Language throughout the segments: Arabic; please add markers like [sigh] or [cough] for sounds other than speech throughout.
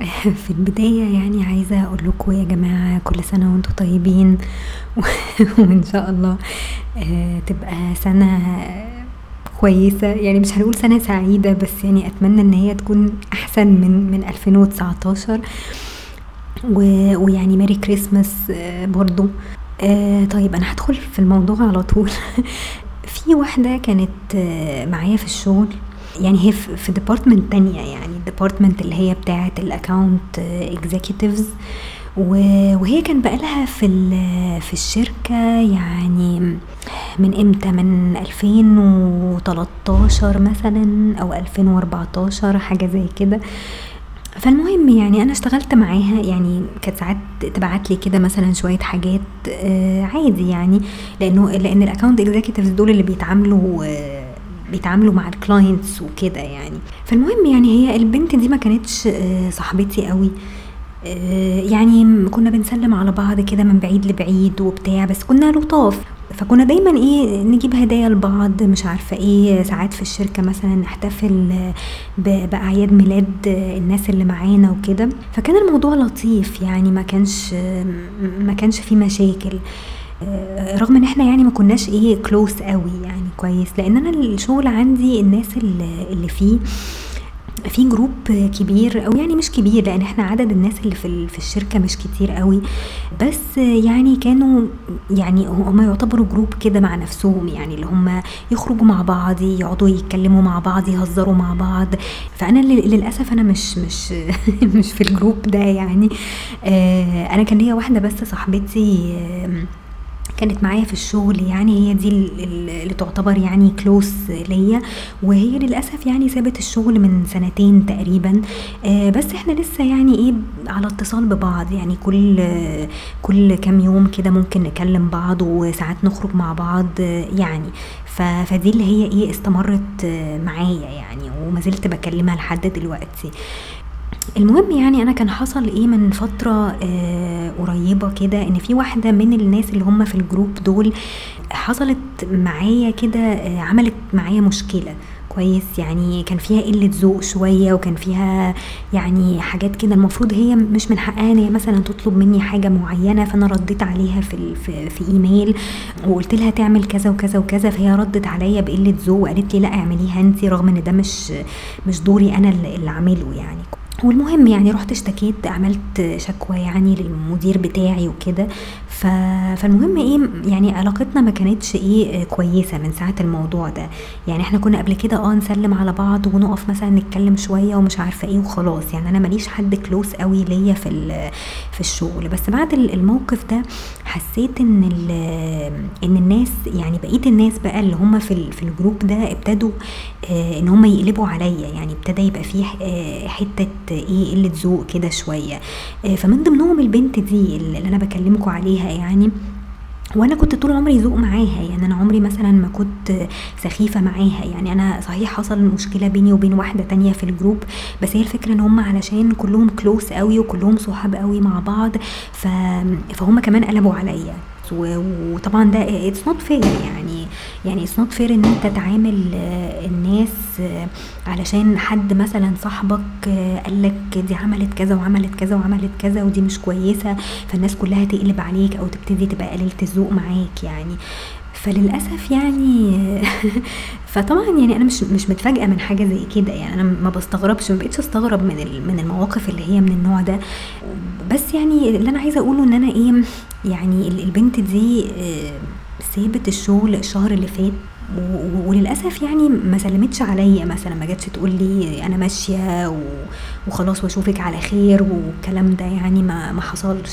[laughs] في البداية يعني عايزة أقول لكم يا جماعة كل سنة وأنتم طيبين. [laughs] وإن شاء الله آه، تبقى سنة كويسة. يعني مش هنقول سنة سعيدة بس يعني أتمنى إن هي تكون أحسن من من 2019 و... ويعني ميري كريسماس آه، برضو. آه، طيب أنا هدخل في الموضوع على طول. [laughs] في واحدة كانت معايا في الشغل. يعني هي في department تانية يعني. ال department اللي هي بتاعة ال account executives وهي كان بقالها في في الشركة يعني من إمتى؟ من 2013 مثلا أو 2014 حاجة زي كده. فالمهم يعني أنا اشتغلت معاها يعني كانت ساعات تبعت لي كده مثلا شوية حاجات آه عادي يعني. لأنه لأن ال account executives دول اللي بيتعاملوا آه بيتعاملوا مع الكلاينتس وكده يعني. فالمهم يعني هي البنت دي ما كانتش آه صاحبتي قوي. آه، يعني كنا بنسلم على بعض كده من بعيد لبعيد وبتاع بس كنا لطاف. فكنا دايما إيه نجيب هدايا لبعض مش عارفة إيه ساعات في الشركة مثلا نحتفل ب- بأعياد ميلاد الناس اللي معانا وكده. فكان الموضوع لطيف يعني ما كانش ما كانش فيه مشاكل. آه، رغم ان إحنا يعني ما كناش إيه close قوي يعني كويس لأن أنا الشغل عندي الناس اللي فيه في group كبير أو يعني مش كبير لأن إحنا عدد الناس اللي في في الشركة مش كتير قوي. بس يعني كانوا يعني هم يعتبروا group كده مع نفسهم يعني اللي هم يخرجوا مع بعض يقعدوا يتكلموا مع بعض يهزروا مع بعض. فأنا لل- للأسف أنا مش مش [laughs] مش في ال group ده يعني. آه، أنا كان ليا واحدة بس صاحبتي كانت معايا في الشغل يعني هي دي ال- ال- اللي تعتبر يعني كلوس ليا. وهي للأسف يعني سابت الشغل من سنتين تقريبا. آه بس إحنا لسه يعني إيه على اتصال ببعض يعني كل كل كام يوم كده ممكن نكلم بعض وساعات نخرج مع بعض يعني. فدي اللي هي إيه استمرت معايا يعني وما زلت بكلمها لحد دلوقتي. المهم يعني أنا كان حصل إيه من فترة آه قريبة كده إن في واحدة من الناس اللي هم في الجروب دول حصلت معايا كده آه عملت معايا مشكلة كويس. يعني كان فيها قلة ذوق شوية وكان فيها يعني حاجات كده المفروض هي مش من حقها إن هي مثلا تطلب مني حاجة معينة فأنا رديت عليها في في, إيميل وقلت لها تعمل كذا وكذا وكذا فهي ردت عليا بقلة ذوق وقالت لي لا اعمليها انت رغم إن ده مش مش دوري أنا اللي اعمله يعني. والمهم يعني رحت اشتكيت عملت شكوى يعني للمدير بتاعي وكده. ف... فالمهم إيه يعني علاقتنا ما كانتش إيه آه، كويسة من ساعة الموضوع ده. يعني إحنا كنا قبل كده آه نسلم على بعض ونقف مثلا نتكلم شوية ومش عارفة إيه وخلاص. يعني أنا ماليش حد كلوز قوي ليا في في الشغل. بس بعد ال- الموقف ده حسيت ان ان الناس يعني بقيه الناس بقى اللي هم في في الجروب ده ابتدوا آه، ان هم يقلبوا عليا. يعني ابتدى يبقى فيه آه، حتة إيه قلة ذوق كده شوية. آه، فمن ضمنهم البنت دي اللي أنا بكلمكم عليها يعني. وأنا كنت طول عمري ذوق معاها يعني أنا عمري مثلا ما كنت سخيفة معاها. يعني أنا صحيح حصل مشكلة بيني وبين واحدة تانية في ال group بس هي الفكرة إن هم علشان كلهم close قوي وكلهم صحاب قوي مع بعض ف... فهم كمان قلبوا عليا. وطبعا ده it's not fair يعني. يعني it's not fair إن أنت تعامل آه، الناس آه، علشان حد مثلا صاحبك آه، قالك دي عملت كذا وعملت كذا وعملت كذا ودي مش كويسة فالناس كلها تقلب عليك أو تبتدي تبقى قليلة الذوق معاك يعني. فللأسف يعني [laughs] فطبعا يعني أنا مش مش متفاجئة من حاجة زي كده يعني. أنا ما بستغربش ما بقتش أستغرب من من المواقف اللي هي من النوع ده. بس يعني اللي أنا عايزة أقوله إن أنا إيه يعني ال- البنت دي آه، سابت الشغل الشهر اللي فات وللأسف يعني ما سلمتش عليا مثلا ما جاتش تقول لي أنا ماشية وخلاص وأشوفك على خير والكلام ده يعني ما ما حصلش.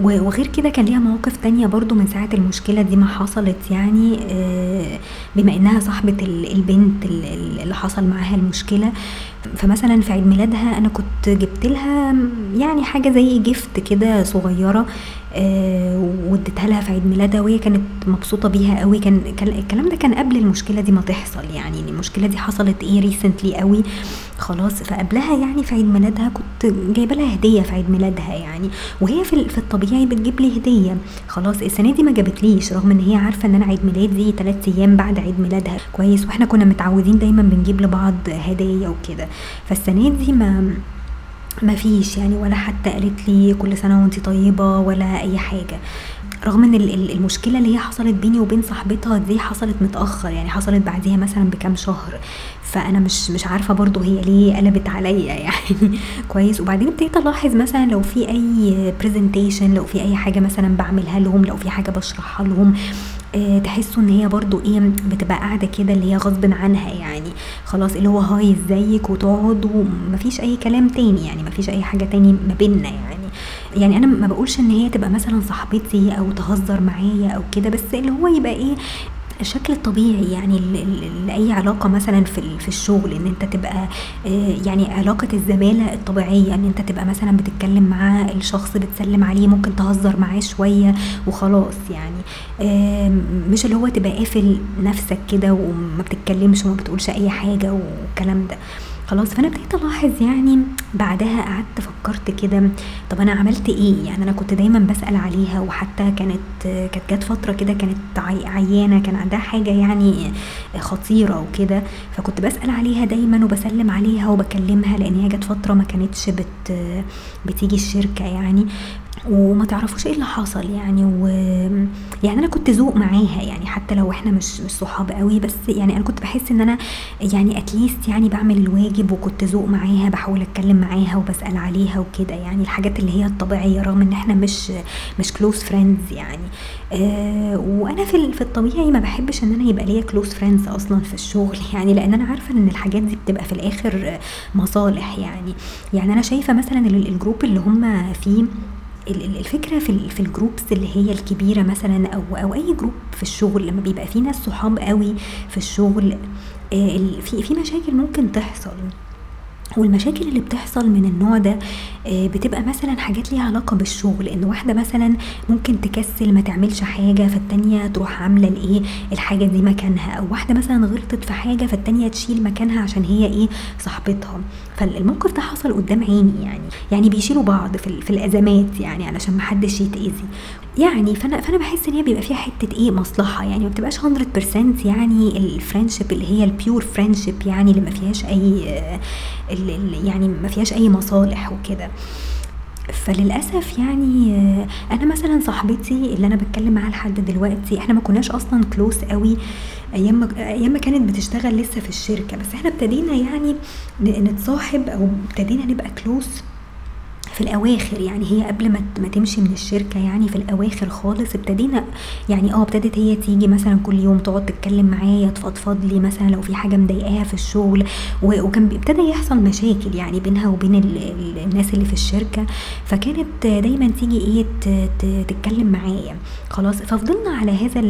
وغير كده كان ليها مواقف تانية برضو من ساعة المشكلة دي ما حصلت يعني آه، بما إنها صاحبة ال- البنت ال- ال- اللي حصل معاها المشكلة فمثلا في عيد ميلادها أنا كنت جبت لها يعني حاجة زي جفت كده صغيرة آه، واديتها لها في عيد ميلادها وهي كانت مبسوطة بيها قوي. كان الكلام ده كان قبل المشكلة دي ما تحصل يعني المشكلة دي حصلت إيه ريسنتلي قوي. خلاص فقبلها يعني في عيد ميلادها كنت جايبة لها هدية في عيد ميلادها يعني. وهي في في الطبيعي بتجيب لي هدية. خلاص السنة دي ما جابتليش رغم إن هي عارفة إن أنا عيد ميلادي 3 أيام بعد عيد ميلادها. كويس وإحنا كنا متعودين دايما بنجيب لبعض هدايا وكده. فالسنة دي ما ما فيش يعني ولا حتى قالت لي كل سنة وانتِ طيبة ولا أي حاجة، رغم إن المشكلة اللي هي حصلت بيني وبين صاحبتها دي حصلت متأخر يعني حصلت بعديها مثلًا بكام شهر، فأنا مش مش عارفة برضه هي ليه قلبت عليا [laughs] يعني كويس، وبعدين ابتديت ألاحظ مثلًا لو في أي presentation لو في أي حاجة مثلًا بعملها لهم، لو في حاجة بشرحها لهم. آه، تحسوا إن هي برضه إيه بتبقى قاعدة كده اللي هي غصبٍ عنها يعني. خلاص اللي هو هاي إزيك وتقعد وما فيش أي كلام تاني يعني ما فيش أي حاجة تاني ما بيننا يعني، يعني أنا ما بقولش إن هي تبقى مثلًا صاحبتي أو تهزر معايا أو كده بس اللي هو يبقى إيه الشكل الطبيعي يعني لأي علاقة مثلًا في في الشغل إن أنت تبقى آه، يعني علاقة الزمالة الطبيعية إن أنت تبقى مثلًا بتتكلم مع الشخص بتسلم عليه ممكن تهزر معاه شوية وخلاص يعني مش اللي هو تبقى قافل نفسك كده وما بتتكلمش وما بتقولش أي حاجة والكلام ده. خلاص فأنا ابتديت ألاحظ يعني بعدها قعدت فكرت كده طب أنا عملت إيه؟ يعني أنا كنت دايما بسأل عليها وحتى كانت كانت جت فترة كده كانت عيانة كان عندها حاجة يعني خطيرة وكده فكنت بسأل عليها دايما وبسلم عليها وبكلمها لأن هي جت فترة ما كانتش بت بتيجي الشركة يعني. وما تعرفوش إيه اللي حصل يعني و يعني أنا كنت ذوق معاها يعني حتى لو إحنا مش مش صحاب قوي بس يعني أنا كنت بحس إن أنا يعني at least يعني بعمل الواجب وكنت ذوق معاها بحاول أتكلم معاها وبسأل عليها وكده يعني الحاجات اللي هي الطبيعية رغم إن إحنا مش مش close friends يعني. آه وأنا في في الطبيعي ما بحبش إن أنا يبقى ليا close friends أصلا في الشغل [laughs] يعني لأن أنا عارفة إن الحاجات دي بتبقى في الآخر مصالح يعني. يعني أنا شايفة مثلا ال group اللي هم فيه الفكرة في في ال groups اللي هي الكبيرة مثلا أو أو أي group في الشغل لما بيبقى في ناس صحاب قوي في الشغل آه، في في مشاكل ممكن تحصل. والمشاكل اللي بتحصل من النوع ده آه، بتبقى مثلا حاجات ليها علاقة بالشغل. إن واحدة مثلا ممكن تكسل ما تعملش حاجة فالتانية تروح عاملة الإيه؟ الحاجة دي مكانها. أو واحدة مثلا غلطت في حاجة فالتانية تشيل مكانها عشان هي إيه؟ صاحبتها. فالموقف ده حصل قدام عيني يعني. يعني بيشيلوا بعض في, في الأزمات يعني علشان محدش يتأذي. يعني فانا فأنا بحس إن هي بيبقى فيها حتة إيه مصلحة. يعني ما بتبقاش 100% يعني ال friendship اللي هي ال pure friendship يعني اللي ما فيهاش أي يعني ما فيهاش أي مصالح وكده. فللأسف يعني أنا مثلا صاحبتي اللي أنا بتكلم معاها لحد دلوقتي إحنا ما كناش أصلا close قوي أيام أيام ما كانت بتشتغل لسه في الشركة. بس إحنا ابتدينا يعني نتصاحب أو ابتدينا نبقى كلوز في الأواخر يعني هي قبل ما ما تمشي من الشركة يعني في الأواخر خالص ابتدينا يعني آه ابتدت هي تيجي مثلا كل يوم تقعد تتكلم معايا تفضفض لي مثلا لو في حاجة مضايقاها في الشغل وكان ابتدى يحصل مشاكل يعني بينها وبين الناس اللي في الشركة فكانت دايما تيجي إيه تتكلم معايا. خلاص ففضلنا على هذا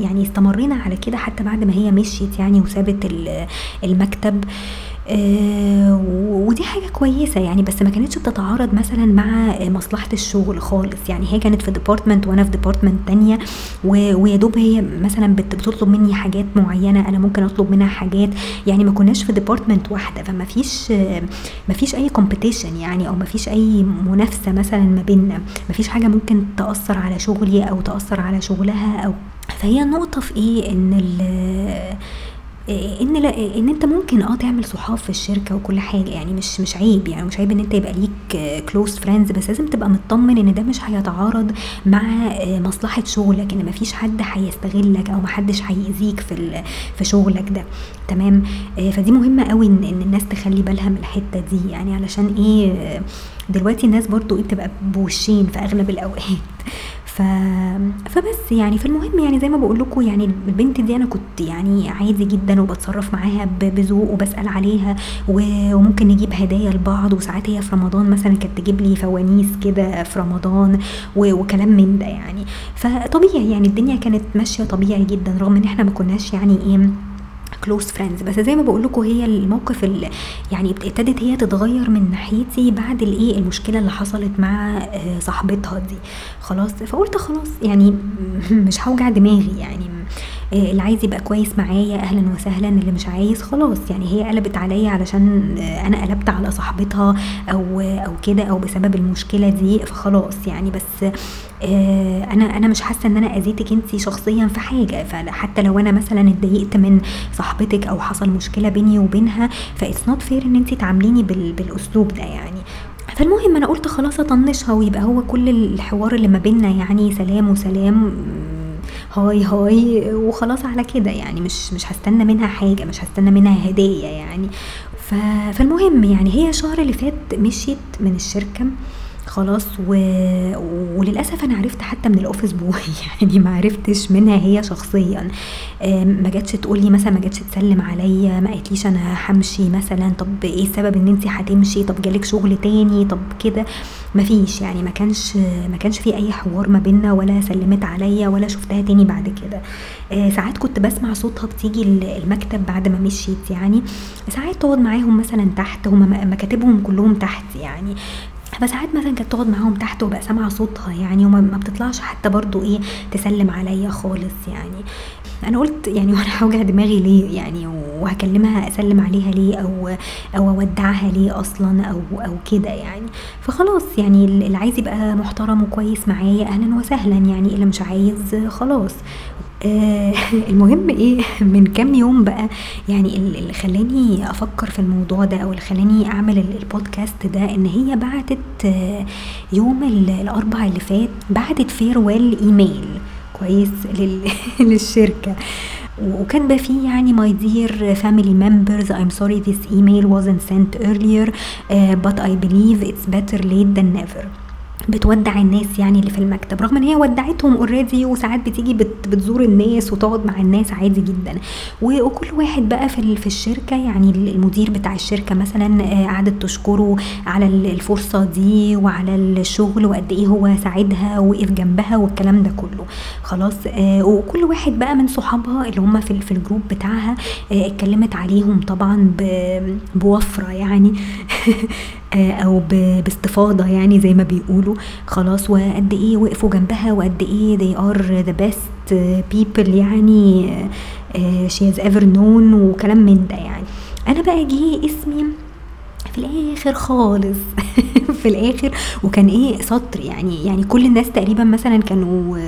يعني استمرينا على كده حتى بعد ما هي مشيت يعني وسابت المكتب. آه ودي حاجة كويسة يعني بس ما كانتش بتتعارض مثلا مع مصلحة الشغل خالص. يعني هي كانت في department وأنا في department تانية ويا دوب هي مثلا بتطلب مني حاجات معينة أنا ممكن أطلب منها حاجات. يعني ما كناش في department واحدة فما فيش ما فيش أي competition يعني أو ما فيش أي منافسة مثلا ما بيننا. ما فيش حاجة ممكن تأثر على شغلي أو تأثر على شغلها أو فهي النقطة في إيه؟ ان إن لا إن أنت ممكن آه تعمل صحاب في الشركة وكل حاجة يعني مش مش عيب يعني مش عيب إن أنت يبقى ليك close friends بس لازم تبقى مطمن إن ده مش هيتعارض مع مصلحة شغلك إن مفيش حد هيستغلك أو محدش هيأذيك في في شغلك ده. تمام؟ آه، فدي مهمة قوي إن الناس تخلي بالها من الحتة دي يعني علشان إيه دلوقتي الناس برضو إيه بتبقى بوشين في أغلب الأوقات. ف... فبس يعني فالمهم يعني زي ما بقول لكم يعني البنت دي أنا كنت يعني عادي جدا وبتصرف معاها بذوق وبسأل عليها وممكن نجيب هدايا لبعض وساعات هي في رمضان مثلا كانت تجيب لي فوانيس كده في رمضان وكلام من ده يعني. فطبيعي يعني الدنيا كانت ماشية طبيعي جدا رغم إن إحنا ما كناش يعني إيه close friends بس زي ما بقول لكم هي الموقف اللي يعني ابتدت هي تتغير من ناحيتي بعد الايه المشكلة اللي حصلت مع آه، صاحبتها دي. خلاص فقلت خلاص يعني [laughs] مش هوجع دماغي يعني. اللي عايز يبقى كويس معايا أهلا وسهلا اللي مش عايز خلاص. يعني هي قلبت عليا علشان آه، أنا قلبت على صاحبتها أو أو كده أو بسبب المشكلة دي فخلاص يعني. بس آه، أنا أنا مش حاسة إن أنا أذيتك أنت شخصيا في حاجة. فحتى لو أنا مثلا اتضايقت من صاحبتك أو حصل مشكلة بيني وبينها ف it's not fair إن أنت تعامليني بالأسلوب ده يعني. فالمهم أنا قلت خلاص أطنشها ويبقى هو كل الحوار اللي ما بيننا يعني سلام وسلام hi hi وخلاص على كده يعني. مش مش هستنى منها حاجة مش هستنى منها هدية يعني. فالمهم يعني هي الشهر اللي فات مشيت من الشركة خلاص و... وللأسف أنا عرفت حتى من ال office boy [laughs] يعني ما عرفتش منها هي شخصيا. ما جاتش تقول لي مثلا ما جاتش تسلم عليا ما قالتليش أنا همشي مثلا طب إيه السبب إن انت هتمشي؟ طب جالك شغل تاني؟ طب كده. ما فيش يعني ما كانش ما كانش في أي حوار ما بينا ولا سلمت عليا ولا شفتها تاني بعد كده. آه، ساعات كنت بسمع صوتها بتيجي المكتب بعد ما مشيت يعني. ساعات تقعد معاهم مثلا تحت هم مكاتبهم كلهم تحت يعني. فساعات مثلا كانت تقعد معاهم تحت وبقى سامعة صوتها يعني وما بتطلعش حتى برضو إيه تسلم عليا خالص يعني. أنا قلت يعني [laughs] وأنا هوجع دماغي ليه يعني وهكلمها أسلم عليها ليه أو أو أودعها ليه أصلا أو أو كده يعني. فخلاص يعني اللي عايز يبقى محترم وكويس معايا أهلا وسهلا يعني اللي مش عايز خلاص. آه المهم إيه من كام يوم بقى يعني اللي خلاني أفكر في الموضوع ده أو اللي خلاني أعمل البودكاست ده إن هي بعتت آه يوم الاربع اللي فات بعتت farewell email كويس [laughs] للشركة. وكاتبه فيه يعني my dear family members I'm sorry this email wasn't sent earlier uh, but I believe it's better late than never. بتودع الناس يعني اللي في المكتب رغم إن هي ودعتهم already وساعات بتيجي بت بتزور الناس وتقعد مع الناس عادي جدا. وكل واحد بقى في في الشركة يعني المدير بتاع الشركة مثلا آه، قعدت تشكره على الفرصة دي وعلى الشغل وقد إيه هو ساعدها وقف جنبها والكلام ده كله. خلاص آه، وكل واحد بقى من صحابها اللي هم في في الجروب بتاعها آه، اتكلمت عليهم طبعا بوفرة يعني. [laughs] أو باستفاضة يعني زي ما بيقولوا. خلاص وقد إيه وقفوا جنبها وقد إيه they are the best people يعني she has ever known وكلام من ده يعني. أنا بقى جه اسمي في الآخر خالص. [laughs] في الآخر وكان إيه سطر يعني يعني كل الناس تقريبا مثلا كانوا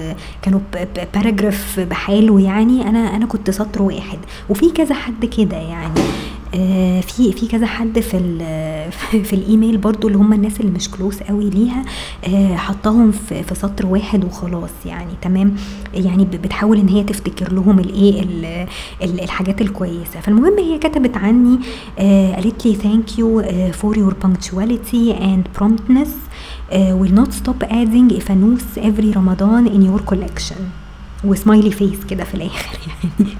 كانوا paragraph بحاله يعني. أنا أنا كنت سطر واحد. وفي كذا حد كده يعني. آه، في في كذا حد في في الإيميل برضو اللي هم الناس اللي مش close قوي ليها آه، حطاهم في, سطر واحد وخلاص يعني تمام؟ يعني بتحاول إن هي تفتكر لهم الايه الحاجات الكويسة. فالمهم هي كتبت عني آه، قالت لي thank you for your punctuality and promptness uh, will not stop adding a فانوس every Ramadan in your collection. و smiley face كده في الآخر [laughs] يعني.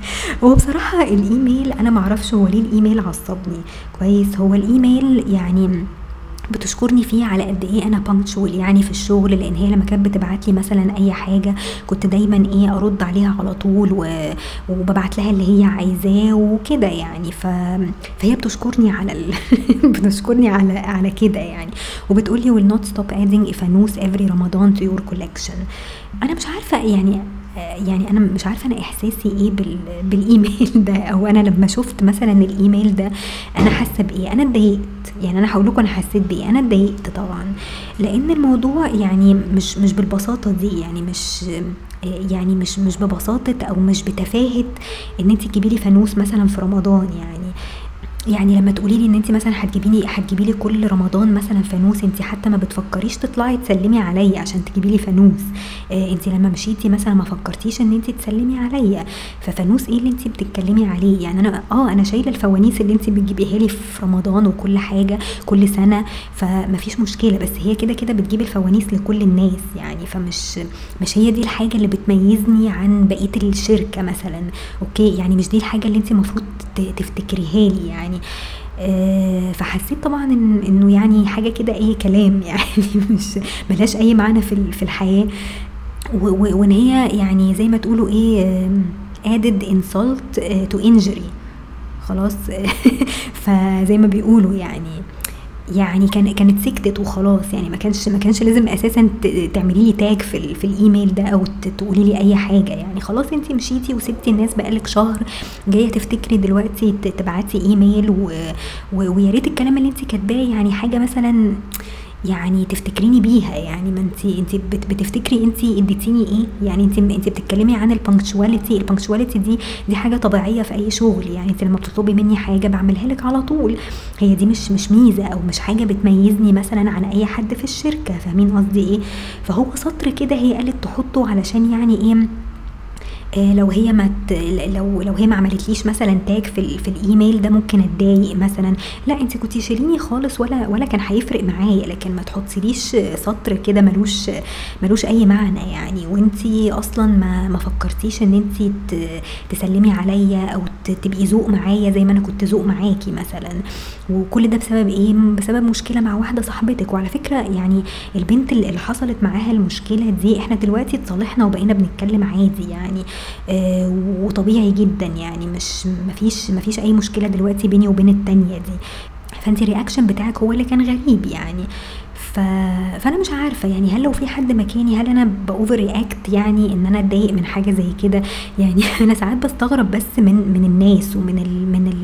هو بصراحة الإيميل أنا معرفش هو ليه الإيميل عصبني. كويس هو الإيميل يعني بتشكرني فيه على قد إيه أنا punctual يعني في الشغل لأن هي لما كانت بتبعت لي مثلا أي حاجة كنت دايما إيه أرد عليها على طول و... وببعت لها اللي هي عايزاه وكده يعني. ف... فهي بتشكرني على ال... [laughs] بتشكرني على على كده يعني. وبتقول لي will not stop adding a fanus every Ramadan to your collection. أنا مش عارفة يعني يعني أنا مش عارفة أنا إحساسي إيه بالإيميل [laughs] ده أو أنا لما شفت مثلا الإيميل ده أنا حاسة بإيه؟ أنا اتضايقت. يعني أنا هقول لكم أنا حسيت بإيه؟ أنا اتضايقت طبعا. لأن الموضوع يعني مش مش بالبساطة دي يعني مش يعني مش مش ببساطة أو مش بتفاهة إن انت تجيبي لي فانوس مثلا في رمضان يعني. يعني لما تقولي لي إن انت مثلا هتجيبي لي هتجيبي لي كل رمضان مثلا فانوس انت حتى ما بتفكريش تطلعي تسلمي عليا عشان تجيبي لي فانوس. آه انت لما مشيتي مثلا ما فكرتيش إن انت تسلمي عليا. ففانوس إيه اللي انت بتتكلمي عليه؟ يعني أنا آه أنا شايلة الفوانيس اللي انت بتجيبيها لي في رمضان وكل حاجة كل سنة. فما فيش مشكلة بس هي كده كده بتجيب الفوانيس لكل الناس يعني. فمش مش هي دي الحاجة اللي بتميزني عن بقية الشركة مثلا. أوكي؟ يعني مش دي الحاجة اللي انت المفروض تفتكريها لي يعني. يعني آه فحسيت طبعا إنه يعني حاجة كده أي كلام [laughs] يعني مش ملهاش أي معنى في في الحياة. وإن هي يعني زي ما تقولوا إيه added insult to injury. خلاص؟ [laughs] فزي ما بيقولوا يعني. يعني كان كانت سكتت وخلاص. يعني ما كانش ما كانش لازم أساسا تعملي لي tag في, في الإيميل ده أو تقولي لي أي حاجة. يعني خلاص انت مشيتي وسبتي الناس بقالك شهر جاية تفتكري دلوقتي تبعتي إيميل ويا ريت الكلام اللي انت كاتباه يعني حاجة مثلا يعني تفتكريني بيها؟ يعني ما انت انت بتفتكري انت اديتيني إيه؟ يعني انت انت بتتكلمي عن ال punctuality ال punctuality دي دي حاجة طبيعية في أي شغل. يعني انت لما بتطلبي مني حاجة بعملها لك على طول. هي دي مش مش ميزة أو مش حاجة بتميزني مثلا عن أي حد في الشركة. فاهمين قصدي إيه؟ فهو سطر كده هي قالت تحطه علشان يعني إيه؟ لو هي ما لو لو هي ما عملتليش مثلا تاج في, في الإيميل ده ممكن أتضايق مثلا. لا انت كنتي شيليني خالص ولا ولا كان هيفرق معايا لكن ما تحطيليش سطر كده ملوش ملوش أي معنى يعني. وانت أصلا ما ما فكرتيش إن انت تسلمي عليا أو تبقي ذوق معايا زي ما أنا كنت ذوق معاكي مثلا. وكل ده بسبب إيه؟ بسبب مشكلة مع واحدة صاحبتك. وعلى فكرة يعني البنت اللي حصلت معاها المشكلة دي إحنا دلوقتي اتصالحنا وبقينا بنتكلم عادي يعني. آه وطبيعي جدا يعني. مش مفيش مفيش أي مشكلة دلوقتي بيني وبين التانية دي. فأنت ال reaction بتاعك هو اللي كان غريب يعني. ف... فأنا مش عارفة يعني هل لو في حد مكاني هل أنا ب overreact يعني إن أنا أتضايق من حاجة زي كده؟ يعني [laughs] أنا ساعات بستغرب بس من من الناس ومن ال من ال آه،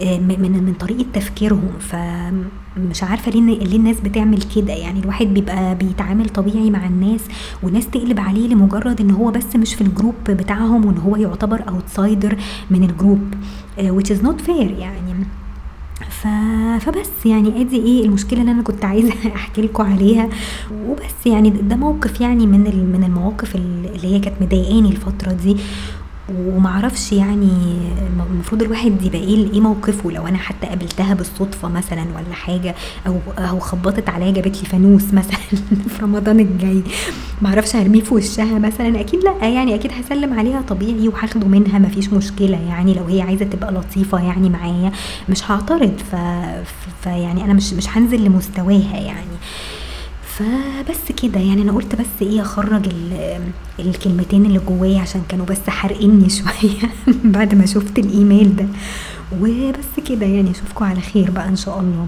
من من طريقة تفكيرهم. فمش عارفة ليه ليه الناس بتعمل كده. يعني الواحد بيبقى بيتعامل طبيعي مع الناس والناس تقلب عليه لمجرد إن هو بس مش في ال group بتاعهم وإن هو يعتبر outsider من ال group آه، which is not fair يعني. ف... فبس يعني أدي إيه المشكلة اللي أنا كنت عايزة [laughs] أحكي لكم عليها. وبس يعني ده موقف يعني من من المواقف اللي هي كانت مضايقاني الفترة دي. ومعرفش يعني المفروض الواحد يبقى إيه إيه موقفه. لو أنا حتى قابلتها بالصدفة مثلا ولا حاجة أو أو خبطت عليا جابت لي فانوس مثلا [laughs] في رمضان الجاي معرفش هرميه في وشها مثلا أكيد لأ يعني أكيد هسلم عليها طبيعي وهاخده منها مفيش مشكلة يعني. لو هي عايزة تبقى لطيفة يعني معايا مش هعترض. فيعني أنا مش مش هنزل لمستواها يعني. فبس كده. يعني أنا قلت بس إيه أخرج الكلمتين اللي جوايا عشان كانوا بس حارقيني [laughs] شوية بعد ما شفت الإيميل ده. وبس كده يعني أشوفكم على خير بقى إن شاء الله.